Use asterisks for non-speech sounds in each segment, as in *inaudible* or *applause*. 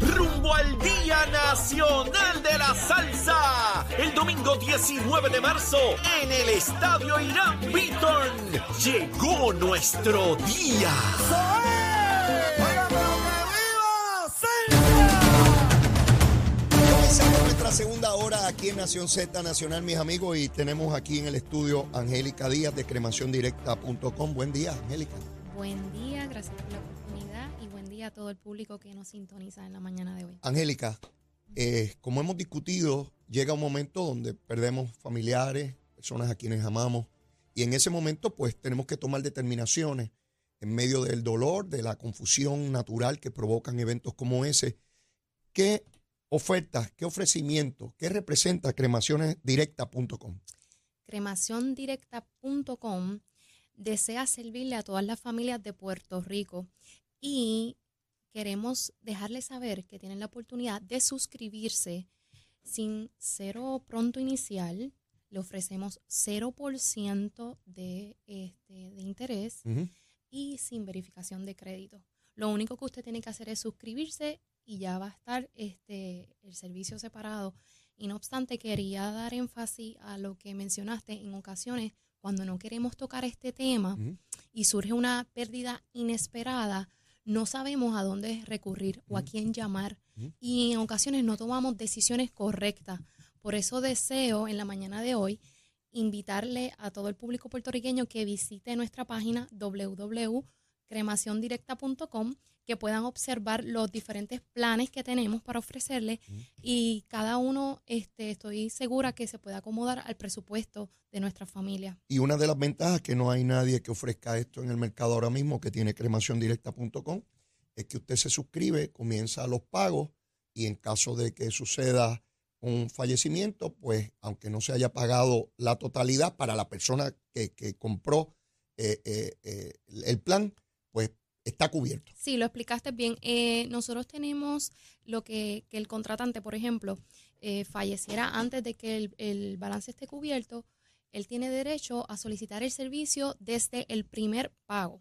Rumbo al Día Nacional de la Salsa. El domingo 19 de marzo, en el Estadio Irán Beaton, llegó nuestro día. Comenzamos nuestra segunda hora aquí en Nación Z Nacional, mis amigos, y tenemos aquí en el estudio Angélica Díaz de cremaciondirecta.com. Buen día, Angélica. Buen día, gracias por la oportunidad a todo el público que nos sintoniza en la mañana de hoy. Angélica, eh, como hemos discutido, llega un momento donde perdemos familiares, personas a quienes amamos, y en ese momento pues tenemos que tomar determinaciones en medio del dolor, de la confusión natural que provocan eventos como ese. ¿Qué ofertas, qué ofrecimientos, qué representa cremacionesdirecta.com? Cremaciondirecta.com desea servirle a todas las familias de Puerto Rico y queremos dejarles saber que tienen la oportunidad de suscribirse sin cero pronto inicial. Le ofrecemos 0% de, este, de interés y sin verificación de crédito. Lo único que usted tiene que hacer es suscribirse y ya va a estar este, el servicio separado. Y no obstante, quería dar énfasis a lo que mencionaste en ocasiones cuando no queremos tocar este tema y surge una pérdida inesperada, no sabemos a dónde recurrir o a quién llamar y en ocasiones no tomamos decisiones correctas. Por eso deseo en la mañana de hoy invitarle a todo el público puertorriqueño que visite nuestra página www.cremaciondirecta.com que puedan observar los diferentes planes que tenemos para ofrecerles y cada uno este, estoy segura que se puede acomodar al presupuesto de nuestra familia. Y una de las ventajas que no hay nadie que ofrezca esto en el mercado ahora mismo, que tiene cremaciondirecta.com, es que usted se suscribe, comienza los pagos y en caso de que suceda un fallecimiento, pues aunque no se haya pagado la totalidad para la persona que, que compró eh, eh, eh, el plan, pues está cubierto. Sí, lo explicaste bien. Eh, nosotros tenemos lo que, que el contratante, por ejemplo, eh, falleciera antes de que el, el balance esté cubierto, él tiene derecho a solicitar el servicio desde el primer pago.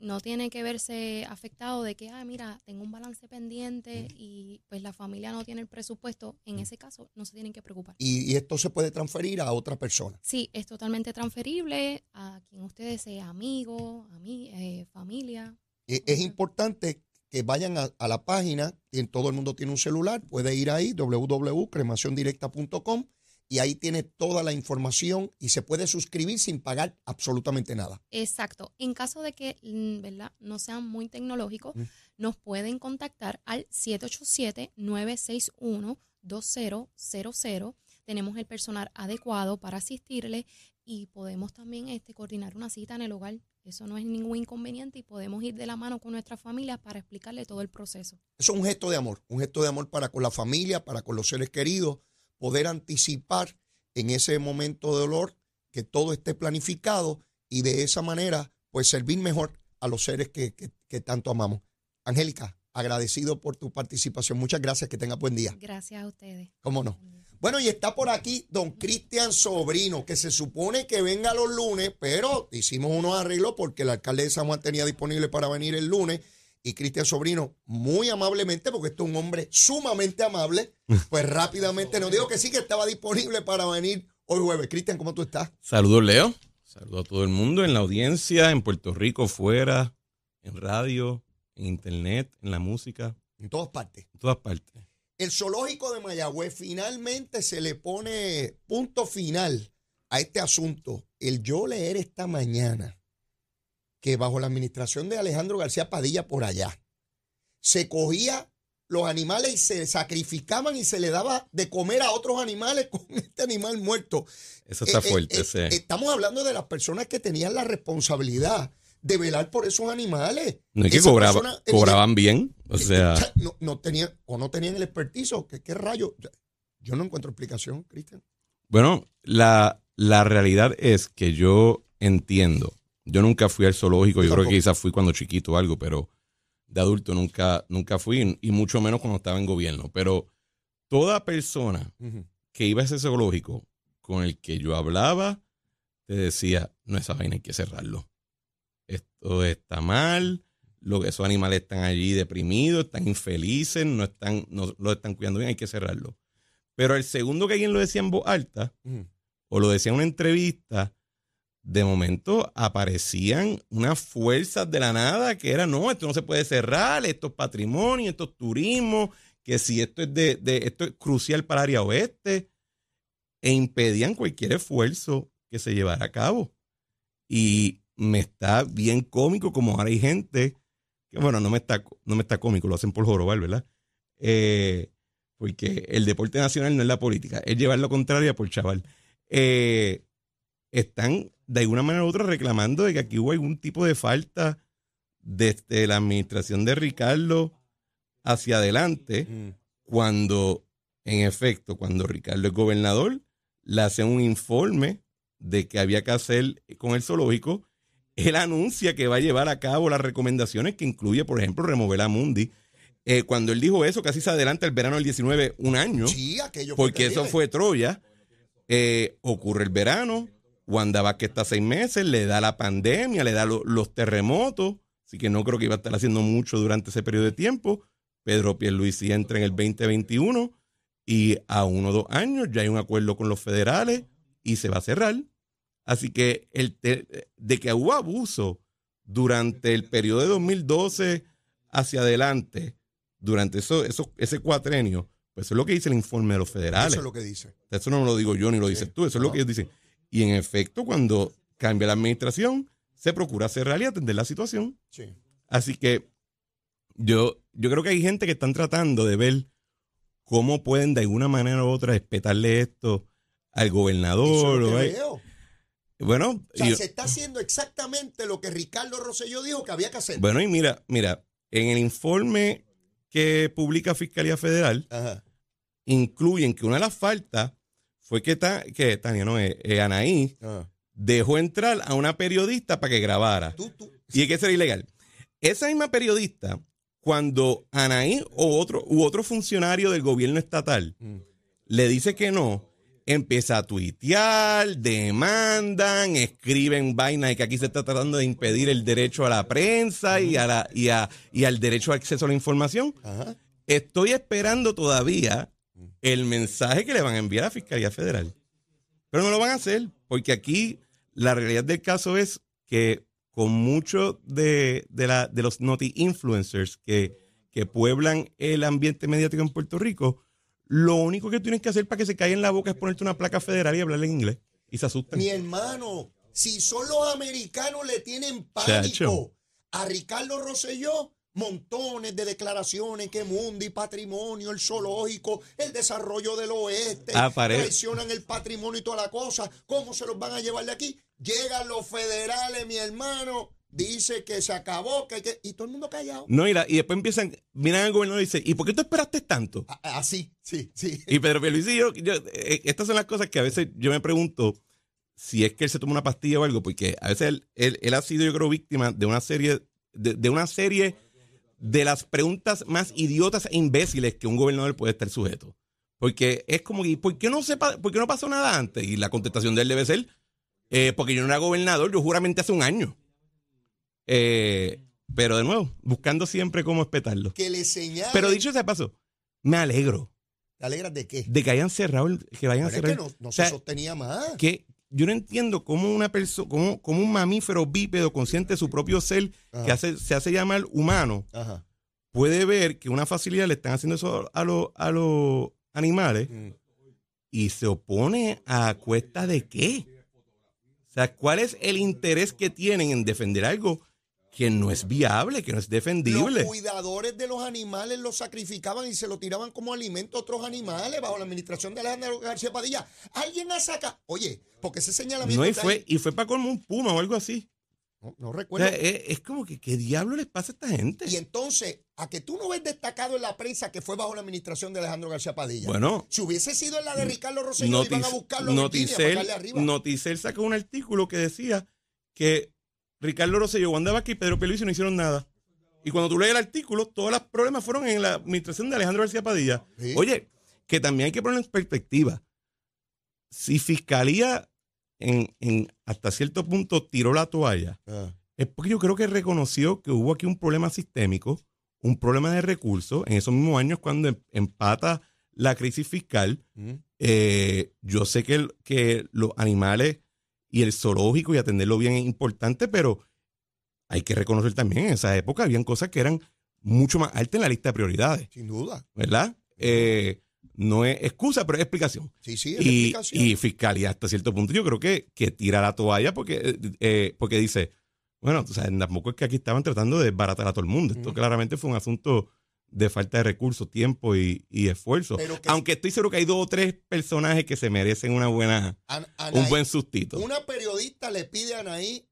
No tiene que verse afectado de que, ah, mira, tengo un balance pendiente y pues la familia no tiene el presupuesto. En ese caso, no se tienen que preocupar. Y, y esto se puede transferir a otra persona. Sí, es totalmente transferible a quien usted desee, amigo, a mí, eh, familia. Eh, Es importante que vayan a, a la página, y todo el mundo tiene un celular, puede ir ahí, www.cremaciondirecta.com, y ahí tiene toda la información y se puede suscribir sin pagar absolutamente nada. Exacto. En caso de que, mm, ¿verdad? No sean muy tecnológicos, nos pueden contactar al 787-961-2000. Tenemos el personal adecuado para asistirle y podemos también este, coordinar una cita en el hogar. Eso no es ningún inconveniente y podemos ir de la mano con nuestras familias para explicarle todo el proceso. Eso es un gesto de amor, un gesto de amor para con la familia, para con los seres queridos, poder anticipar en ese momento de dolor que todo esté planificado y de esa manera, pues servir mejor a los seres que, que- que tanto amamos. Angélica, agradecido por tu participación. Muchas gracias, que tenga buen día. Gracias a ustedes. ¿Cómo no? Bueno, y está por aquí don Cristian Sobrino, que se supone que venga los lunes, pero hicimos unos arreglos porque el alcalde de San Juan tenía disponible para venir el lunes. Y Cristian Sobrino, muy amablemente, porque este es un hombre sumamente amable, *laughs* pues rápidamente nos dijo que sí, que estaba disponible para venir hoy jueves. Cristian, ¿cómo tú estás? Saludos, Leo. Saludos a todo el mundo en la audiencia, en Puerto Rico, fuera, en radio, en internet, en la música, En todas partes. en todas partes. El zoológico de Mayagüez finalmente se le pone punto final a este asunto. El yo leer esta mañana que bajo la administración de Alejandro García Padilla por allá, se cogía los animales y se sacrificaban y se le daba de comer a otros animales con *laughs* este animal muerto. Eso está Eh, eh, fuerte, eh, sí. Estamos hablando de las personas que tenían la responsabilidad de velar por esos animales. no es que cobraba- persona- cobraban bien. O sea, no, no tenían o no tenían el expertizo. ¿Qué, qué rayo? Yo no encuentro explicación, Cristian. bueno, la, la realidad es que yo entiendo. Yo nunca fui al zoológico, Yo creo que quizás fui cuando chiquito o algo, pero de adulto nunca, nunca fui, y mucho menos cuando estaba en gobierno. Pero toda persona que iba a ese zoológico con el que yo hablaba, te decía, no, esa vaina hay que cerrarlo. Esto está mal, lo que esos animales están allí deprimidos, están infelices, no están, no lo están cuidando bien, hay que cerrarlo. Pero el segundo que alguien lo decía en voz alta, o lo decía en una entrevista, de momento aparecían unas fuerzas de la nada que era, no, esto no se puede cerrar, esto es patrimonio, esto es turismo, que si esto es de, esto es crucial para el área oeste, e impedían cualquier esfuerzo que se llevara a cabo. Y me está bien cómico como ahora hay gente que, bueno, no me está, no me está cómico, lo hacen por jorobar, ¿verdad? Eh, porque el deporte nacional no es la política, es llevar lo contrario por chaval. Eh, están de alguna manera u otra reclamando de que aquí hubo algún tipo de falta desde la administración de Ricardo hacia adelante, mm. cuando, en efecto, cuando Ricardo es gobernador, le hacen un informe de que había que hacer con el zoológico. Él anuncia que va a llevar a cabo las recomendaciones que incluye, por ejemplo, remover a Mundi. Eh, cuando él dijo eso, casi se adelanta el verano del 19 un año. Sí, aquello Porque eso fue Troya. Eh, ocurre el verano, Wanda Vázquez está seis meses, le da la pandemia, le da los terremotos, así que no creo que iba a estar haciendo mucho durante ese periodo de tiempo. Pedro Pierluisi entra en el 2021 y a uno o dos años ya hay un acuerdo con los federales y se va a cerrar. Así que el de que hubo abuso durante el periodo de 2012 hacia adelante, durante eso, eso, ese cuatrenio, pues eso es lo que dice el informe de los federales. Eso es lo que dice. Eso no lo digo yo ni lo dices tú, eso es lo que ellos dicen. Y en efecto, cuando cambia la administración, se procura cerrar y atender la situación. Sí. Así que yo, yo creo que hay gente que están tratando de ver cómo pueden de alguna manera u otra respetarle esto al gobernador. o Bueno, o sea, se está haciendo exactamente lo que Ricardo Rosselló dijo que había que hacer. Bueno, y mira, mira, en el informe que publica Fiscalía Federal, incluyen que una de las faltas fue que, que Tania, no, eh, eh, Anaí ah. dejó entrar a una periodista para que grabara. Y hay que ser ilegal. Esa misma periodista, cuando Anaí o otro, u otro funcionario del gobierno estatal mm. le dice que no, empieza a tuitear, demandan, escriben vainas de que aquí se está tratando de impedir el derecho a la prensa y, a la, y, y al derecho a acceso a la información. Estoy esperando todavía el mensaje que le van a enviar a la Fiscalía Federal. Pero no lo van a hacer, porque aquí la realidad del caso es que con muchos de, la, de los noti-influencers que, que pueblan el ambiente mediático en Puerto Rico, lo único que tienes que hacer para que se caiga en la boca es ponerte una placa federal y hablarle en inglés. Y se asustan. Mi hermano, si son los americanos le tienen pánico a Ricardo Rosselló, montones de declaraciones que mundo y patrimonio, el zoológico, el desarrollo del oeste, traicionan el patrimonio y toda la cosa. ¿Cómo se los van a llevar de aquí? Llegan los federales, mi hermano. Dice que se acabó, que hay que. Y todo el mundo callado. No, y, y después empiezan, miran al gobernador y dicen, ¿y por qué tú esperaste tanto? Así, sí, sí. Y Pedro Pierluisi, yo, yo, eh, estas son las cosas que a veces yo me pregunto si es que él se toma una pastilla o algo, porque a veces él, él, ha sido, yo creo, víctima de una serie, de, de una serie de las preguntas más idiotas e imbéciles que un gobernador puede estar sujeto. Porque es como que, ¿por qué no, sepa, por qué no pasó nada antes? Y la contestación de él debe ser, eh, porque yo no era gobernador, yo juramente hace un año. Eh, pero de nuevo, buscando siempre cómo espetarlo. Que le señale. Pero dicho ese paso, me alegro. ¿Te alegras de qué? De que hayan cerrado, que vayan a cerrar. Es que no, se sostenía más. Que yo no entiendo cómo una persona, cómo, un mamífero bípedo consciente de su propio ser, que hace, se hace llamar humano, puede ver que una facilidad le están haciendo eso a, a los animales mm. y se opone a cuesta de qué. O sea, ¿cuál es el interés que tienen en defender algo que no es viable, que no es defendible. Los cuidadores de los animales los sacrificaban y se lo tiraban como alimento a otros animales bajo la administración de Alejandro García Padilla. Alguien la saca. Oye, porque ese señalamiento. No, y fue, y fue para como un puma o algo así. No, recuerdo. es, como que, ¿qué diablo les pasa a esta gente? Y entonces, a que tú no ves destacado en la prensa que fue bajo la administración de Alejandro García Padilla. Bueno. Si hubiese sido en la de Ricardo Rosselló, iban a buscarlo Noticel, arriba. Noticel sacó un artículo que decía que Ricardo Rosselló, Wanda Vázquez y Pedro Peluisi no hicieron nada. Y cuando tú lees el artículo, todos los problemas fueron en la administración de Alejandro García Padilla. Oye, que también hay que poner en perspectiva. Si Fiscalía en, hasta cierto punto tiró la toalla, ah. es porque yo creo que reconoció que hubo aquí un problema sistémico, un problema de recursos. En esos mismos años, cuando em- empata la crisis fiscal, eh, yo sé que, que los animales y el zoológico y atenderlo bien es importante, pero hay que reconocer también en esa época habían cosas que eran mucho más altas en la lista de prioridades, Sin duda. ¿verdad? Eh, no es excusa, pero es explicación. Sí, sí, es Y, explicación. y fiscalía hasta cierto punto yo creo que, que tira la toalla porque, eh, eh, porque dice, bueno, tú sabes, tampoco es que aquí estaban tratando de desbaratar a todo el mundo. Esto claramente fue un asunto de falta de recursos, tiempo y, y esfuerzo. Aunque estoy seguro que hay dos o tres personajes que se merecen una buena, An- un buen sustito. Una periodista le pide a Anaí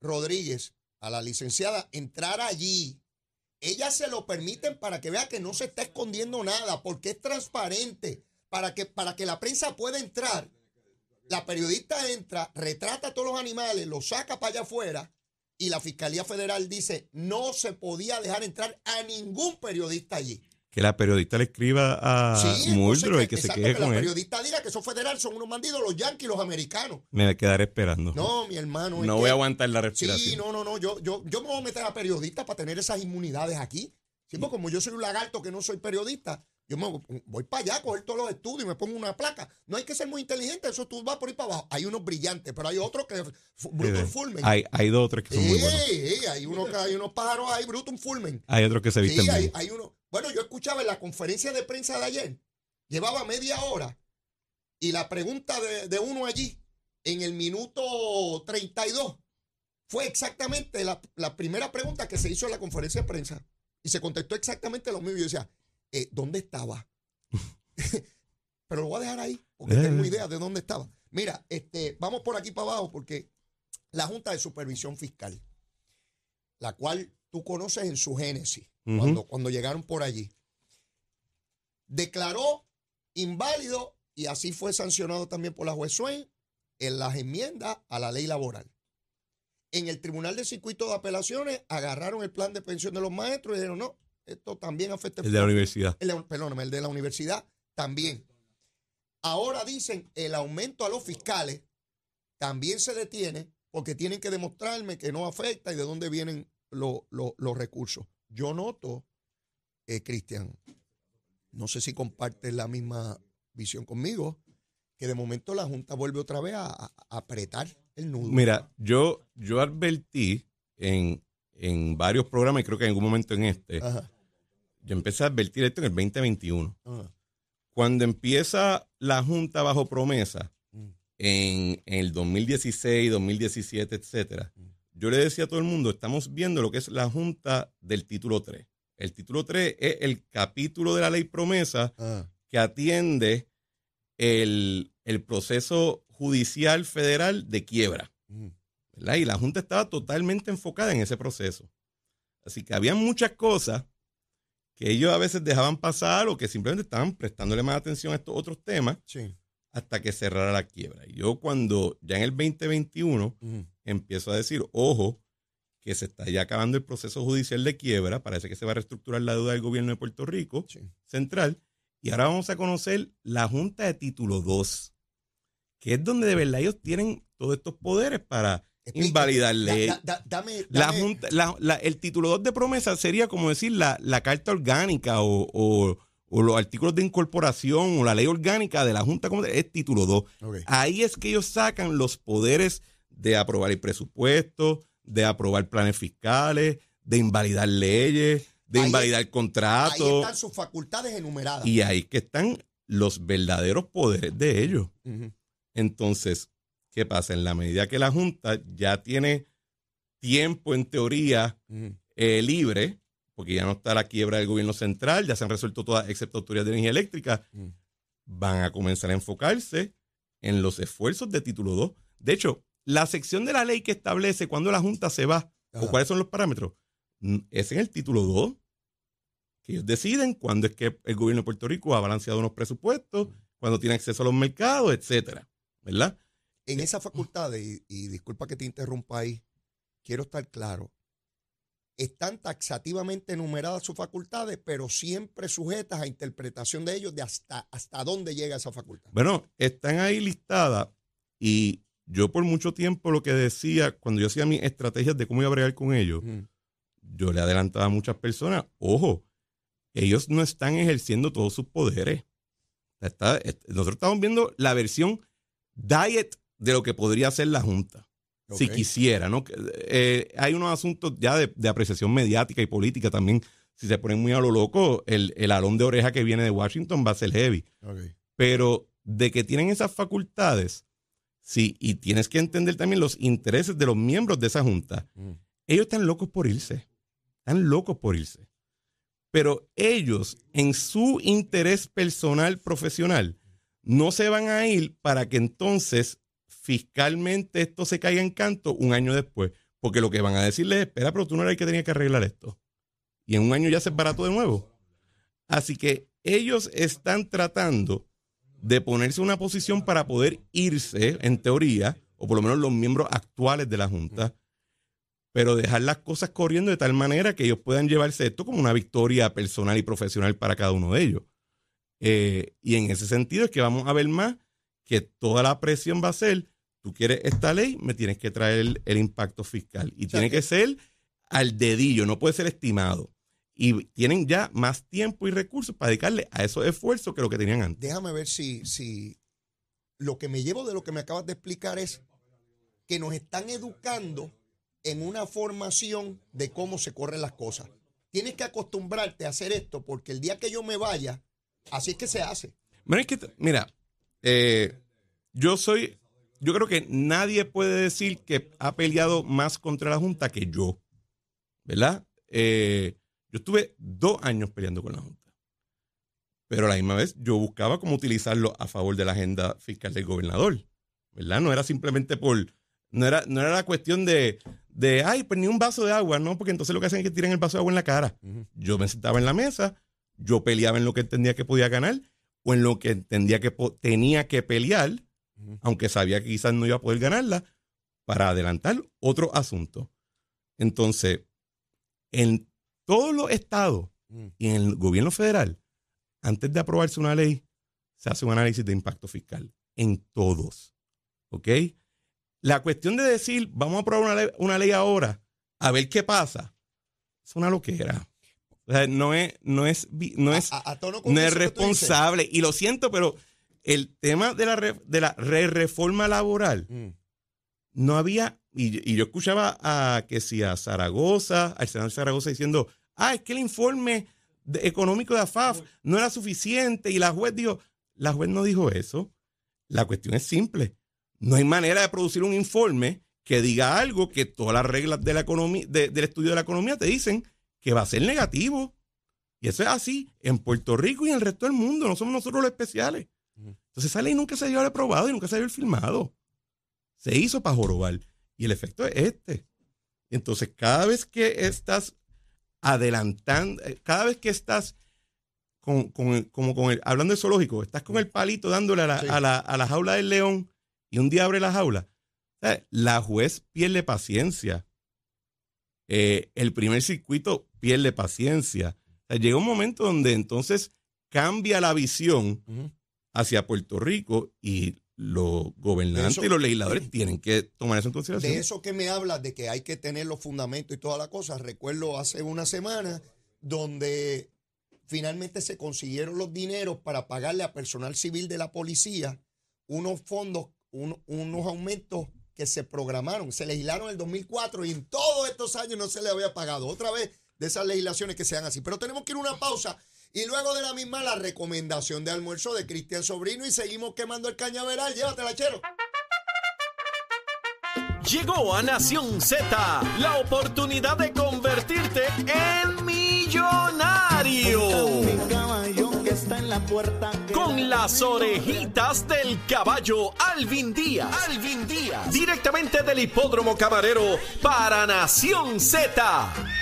Rodríguez, a la licenciada, entrar allí. Ella se lo permiten para que vea que no se está escondiendo nada, porque es transparente, para que, para que la prensa pueda entrar. La periodista entra, retrata a todos los animales, los saca para allá afuera y la Fiscalía Federal dice no se podía dejar entrar a ningún periodista allí. Que la periodista le escriba a entonces Muldrow y que se quede que con la él. periodista diga que esos federales son unos bandidos, los yanquis, los americanos. Me voy a quedar esperando. No, mi hermano. No que- voy a aguantar la Sí, respiración. no, no, no. Yo, yo, yo me voy a meter a periodistas para tener esas inmunidades aquí. Sí, porque como yo soy un lagarto que no soy periodista, yo me voy para allá a coger todos los estudios y me pongo una placa. No hay que ser muy inteligente, eso tú vas por ahí para abajo. Hay unos brillantes, pero hay otros que. Brutus Fulmen. Hay, hay dos o tres que son muy buenos. Sí, sí, hay, unos, que- hay unos pájaros ahí, Brutus Fulmen. Hay otros que se visten Sí, hay, bien. hay uno. Bueno, yo escuchaba en la conferencia de prensa de ayer, llevaba media hora y la pregunta de, de uno allí, en el minuto 32, fue exactamente la, la primera pregunta que se hizo en la conferencia de prensa. Y se contestó exactamente lo mismo. Yo decía, eh, ¿dónde estaba? *laughs* Pero lo voy a dejar ahí, porque Eh. tengo idea de dónde estaba. Mira, este, vamos por aquí para abajo, porque la Junta de Supervisión Fiscal, la cual tú conoces en su génesis, cuando, cuando llegaron por allí, declaró inválido y así fue sancionado también por la juez Swain en las enmiendas a la ley laboral. En el Tribunal de Circuito de Apelaciones agarraron el plan de pensión de los maestros y dijeron, no, esto también afecta El de la universidad. el perdóname, el de la universidad también. Ahora dicen el aumento a los fiscales también se detiene porque tienen que demostrarme que no afecta y de dónde vienen lo- lo- los recursos. Yo noto, eh, Cristian, no sé si compartes la misma visión conmigo, que de momento la Junta vuelve otra vez a, a- a apretar el nudo. Mira, yo, yo advertí en, en varios programas y creo que en algún momento en este, Ajá, yo empecé a advertir esto en el 2021. ajá. Cuando empieza la Junta bajo promesa, Mm. en, en el 2016, 2017, etcétera, Mm. yo le decía a todo el mundo, estamos viendo lo que es la Junta del título 3. El título 3 es el capítulo de la ley promesa Ah, que atiende el, el proceso judicial federal de quiebra. mm. Y la Junta estaba totalmente enfocada en ese proceso. Así que había muchas cosas que ellos a veces dejaban pasar o que simplemente estaban prestándole más atención a estos otros temas sí. hasta que cerrara la quiebra. Y yo cuando ya en el 2021 mm, empiezo a decir, ojo, que se está ya acabando el proceso judicial de quiebra, parece que se va a reestructurar la deuda del gobierno de Puerto Rico sí. central, y ahora vamos a conocer la Junta de Título 2, que es donde de verdad ellos tienen todos estos poderes para Invalidar Da- da- dame, La junta, la- la- el título 2 de promesa sería como decir la, la carta orgánica o, o- o los artículos de incorporación o la ley orgánica de la Junta, es título 2. Ok. Ahí es que ellos sacan los poderes de aprobar el presupuesto, de aprobar planes fiscales, de invalidar leyes, de Ahí- invalidar Ahí contratos. están sus facultades enumeradas. Y ahí que están los verdaderos poderes de ellos. Entonces, ¿qué pasa? En la medida que la Junta ya tiene tiempo, en teoría, eh, libre, porque ya no está la quiebra del gobierno central, ya se han resuelto todas, excepto autoridades de energía eléctrica, Mm. van a comenzar a enfocarse en los esfuerzos de título 2. De hecho, la sección de la ley que establece cuándo la Junta se va Ajá. o cuáles son los parámetros, mm, es en el título 2, que ellos deciden cuándo es que el gobierno de Puerto Rico ha balanceado unos presupuestos, cuándo tiene acceso a los mercados, etcétera, ¿verdad? En esas facultades, y, y disculpa que te interrumpa ahí, quiero estar claro, están taxativamente enumeradas sus facultades, pero siempre sujetas a interpretación de ellos de hasta, hasta dónde llega esa facultad. Bueno, están ahí listadas y yo por mucho tiempo lo que decía, cuando yo hacía mis estrategias de cómo iba a bregar con ellos, yo le adelantaba a muchas personas, ojo, ellos no están ejerciendo todos sus poderes. nosotros estamos viendo la versión diet de lo que podría hacer la Junta. Si quisiera, ¿no? Eh, hay unos asuntos ya de, apreciación mediática y política también. Si se ponen muy a lo loco, el, el alón de oreja que viene de Washington va a ser heavy. Pero de que tienen esas facultades, sí, y tienes que entender también los intereses de los miembros de esa junta. Mm. Ellos están locos por irse. Están locos por irse. Pero ellos, en su interés personal, profesional, no se van a ir para que entonces fiscalmente esto se caiga en canto un año después. Porque lo que van a decirles es, espera, pero tú no eras el que tenía que arreglar esto. Y en un año ya se es barato de nuevo. Así que ellos están tratando de ponerse una posición para poder irse, en teoría, o por lo menos los miembros actuales de la Junta, pero dejar las cosas corriendo de tal manera que ellos puedan llevarse esto como una victoria personal y profesional para cada uno de ellos. Eh, y en ese sentido es que vamos a ver más que toda la presión va a ser, tú quieres esta ley, me tienes que traer el, impacto fiscal. Y tiene que ser al dedillo, no puede ser estimado. Y tienen ya más tiempo y recursos para dedicarle a esos esfuerzos que lo que tenían antes. Déjame ver si, si lo que me llevo de lo que me acabas de explicar es que nos están educando en una formación de cómo se corren las cosas. Tienes que acostumbrarte a hacer esto porque el día que yo me vaya, así es que se hace. Mira, eh, yo soy, yo creo que nadie puede decir que ha peleado más contra la Junta que yo, ¿verdad? Eh, yo estuve dos años peleando con la Junta. Pero a la misma vez yo buscaba cómo utilizarlo a favor de la agenda fiscal del gobernador, ¿verdad? No era simplemente por, no era, no era la cuestión de, de, ay, pues ni un vaso de agua, ¿no? Porque entonces lo que hacen es que tiran el vaso de agua en la cara. Yo me sentaba en la mesa, yo peleaba en lo que entendía que podía ganar o en lo que entendía que tenía que pelear, aunque sabía que quizás no iba a poder ganarla, para adelantar otro asunto. Entonces, en todos los estados y en el gobierno federal, antes de aprobarse una ley, se hace un análisis de impacto fiscal. En todos. ¿Ok? La cuestión de decir, vamos a aprobar una ley, ahora, a ver qué pasa, es una loquera. O sea, no es, no es, no es, no es responsable. Y lo siento, pero el tema de la, de la re reforma laboral, mm. no había, y, yo escuchaba a que si a Zaragoza, al senador Zaragoza diciendo, ah, es que el informe económico de AFAF no era suficiente, y la juez dijo, la juez no dijo eso. La cuestión es simple. No hay manera de producir un informe que diga algo que todas las reglas de la economía, del estudio de la economía te dicen que va a ser negativo. Y eso es así en Puerto Rico y en el resto del mundo. No somos nosotros los especiales. Entonces esa ley nunca se dio aprobado y nunca se dio filmado. Se hizo para jorobar. Y el efecto es este. Entonces, cada vez que estás adelantando, eh, cada vez que estás con, como con el, hablando de zoológico, estás con el palito dándole a la, a la, a la jaula del león y un día abre la jaula, la juez pierde paciencia. Eh, el primer circuito pierde paciencia. llega un momento donde entonces cambia la visión hacia Puerto Rico y los gobernantes y los legisladores *clears throat* tienen que tomar eso en consideración. De eso que me hablas, de que hay que tener los fundamentos y toda la cosa, recuerdo hace una semana donde finalmente se consiguieron los dineros para pagarle a personal civil de la policía unos fondos unos aumentos que se programaron, se legislaron en el 2004 y en todos estos años no se le había pagado. Otra vez de esas legislaciones que sean así. Pero tenemos que ir a una pausa y luego de la misma la recomendación de almuerzo de Cristian Sobrino y seguimos quemando el cañaveral. Llévatela, chero. Llegó a Nación Z la oportunidad de convertirte en millonario. Con las orejitas del caballo Alvin Díaz. Alvin Díaz. Directamente del hipódromo camarero para Nación Z.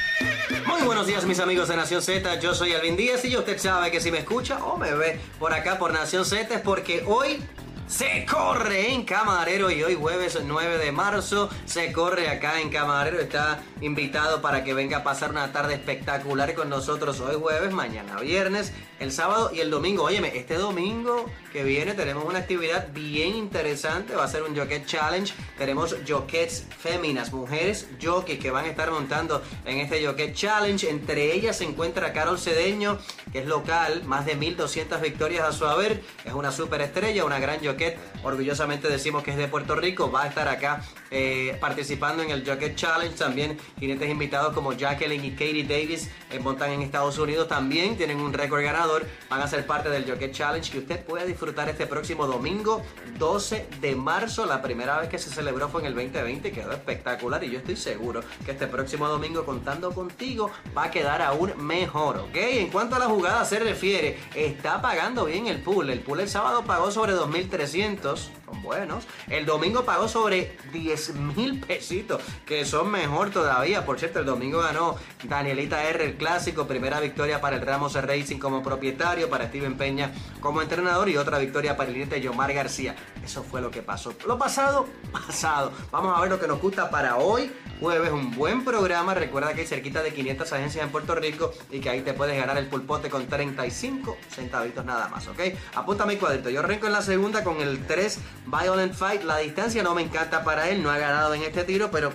Muy buenos días mis amigos de Nación Z, yo soy Alvin Díaz y usted sabe que si me escucha o me ve por acá por Nación Z es porque hoy Se corre en Camarero y hoy jueves 9 de marzo se corre acá en Camarero. Está invitado para que venga a pasar una tarde espectacular con nosotros hoy jueves, mañana viernes, el sábado y el domingo. Óyeme, este domingo que viene tenemos una actividad bien interesante. Va a ser un Jockey Challenge. Tenemos jockeys féminas, mujeres jockey que van a estar montando en este Jockey Challenge. Entre ellas se encuentra Carol Cedeño, que es local, más de 1200 victorias a su haber. Es una superestrella, una gran jockey orgullosamente decimos que es de Puerto Rico, va a estar acá eh, participando en el Jockey Challenge. También jinetes invitados como Jacqueline y Katie Davis eh, montan en Estados Unidos también, tienen un récord ganador, van a ser parte del Jockey Challenge que usted puede disfrutar este próximo domingo 12 de marzo. La primera vez que se celebró fue en el 2020, quedó espectacular y yo estoy seguro que este próximo domingo contando contigo va a quedar aún mejor, ¿ok? En cuanto a la jugada se refiere, está pagando bien el pool. El pool el sábado pagó sobre 2.300 300 son buenos. El domingo pagó sobre 10 mil pesitos, que son mejor todavía. Por cierto, el domingo ganó Danielita R, el clásico, primera victoria para el Ramos Racing como propietario, para Steven Peña como entrenador y otra victoria para el cliente Yomar García. Eso fue lo que pasó. Lo pasado, *laughs* pasado. Vamos a ver lo que nos gusta para hoy jueves, un buen programa. Recuerda que hay cerquita de 500 agencias en Puerto Rico y que ahí te puedes ganar el pulpote con 35 centavitos nada más, ¿ok? Apunta mi cuadrito. Yo arranco en la segunda con el 3 Violent Fight. La distancia no me encanta para él, no ha ganado en este tiro, pero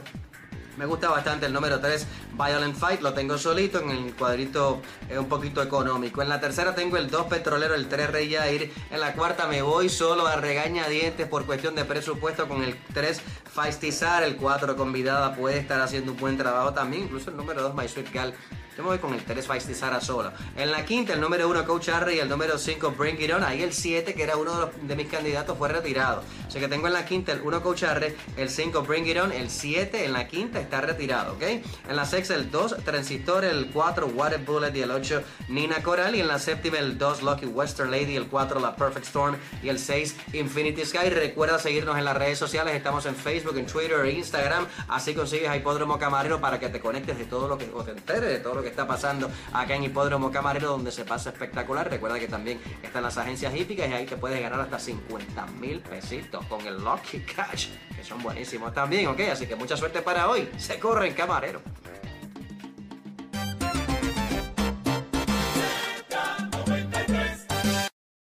me gusta bastante el número 3, Violent Fight, lo tengo solito en el cuadrito es un poquito económico. En la tercera tengo el 2 Petrolero, el 3 Rey Jair. En la cuarta me voy solo a regañadientes por cuestión de presupuesto con el 3 Feistizar, el 4 Convidada puede estar haciendo un buen trabajo también, incluso el número 2 My Sweet Gal yo me voy con el 3 Faistizara solo. En la quinta, el número 1 Coach Harry y el número 5 Bring It On. Ahí el 7, que era uno de, mis candidatos, fue retirado. O sea que tengo en la quinta el 1 Coach Harry, el 5 Bring It On, el 7 en la quinta está retirado, ¿ok? En la sexta el 2 Transistor, el 4 Water Bullet y el 8 Nina Coral. Y en la séptima el 2 Lucky Western Lady, el 4 La Perfect Storm y el 6 Infinity Sky. Recuerda seguirnos en las redes sociales. Estamos en Facebook, en Twitter e Instagram. Así consigues a Hipódromo Camarero para que te conectes de todo lo que, o te enteres de todo lo que está pasando acá en Hipódromo Camarero, donde se pasa espectacular. Recuerda que también están las agencias hípicas y ahí te puedes ganar hasta 50 mil pesitos con el Lucky Cash, que son buenísimos también, ¿ok? Así que mucha suerte para hoy. Se corre en Camarero.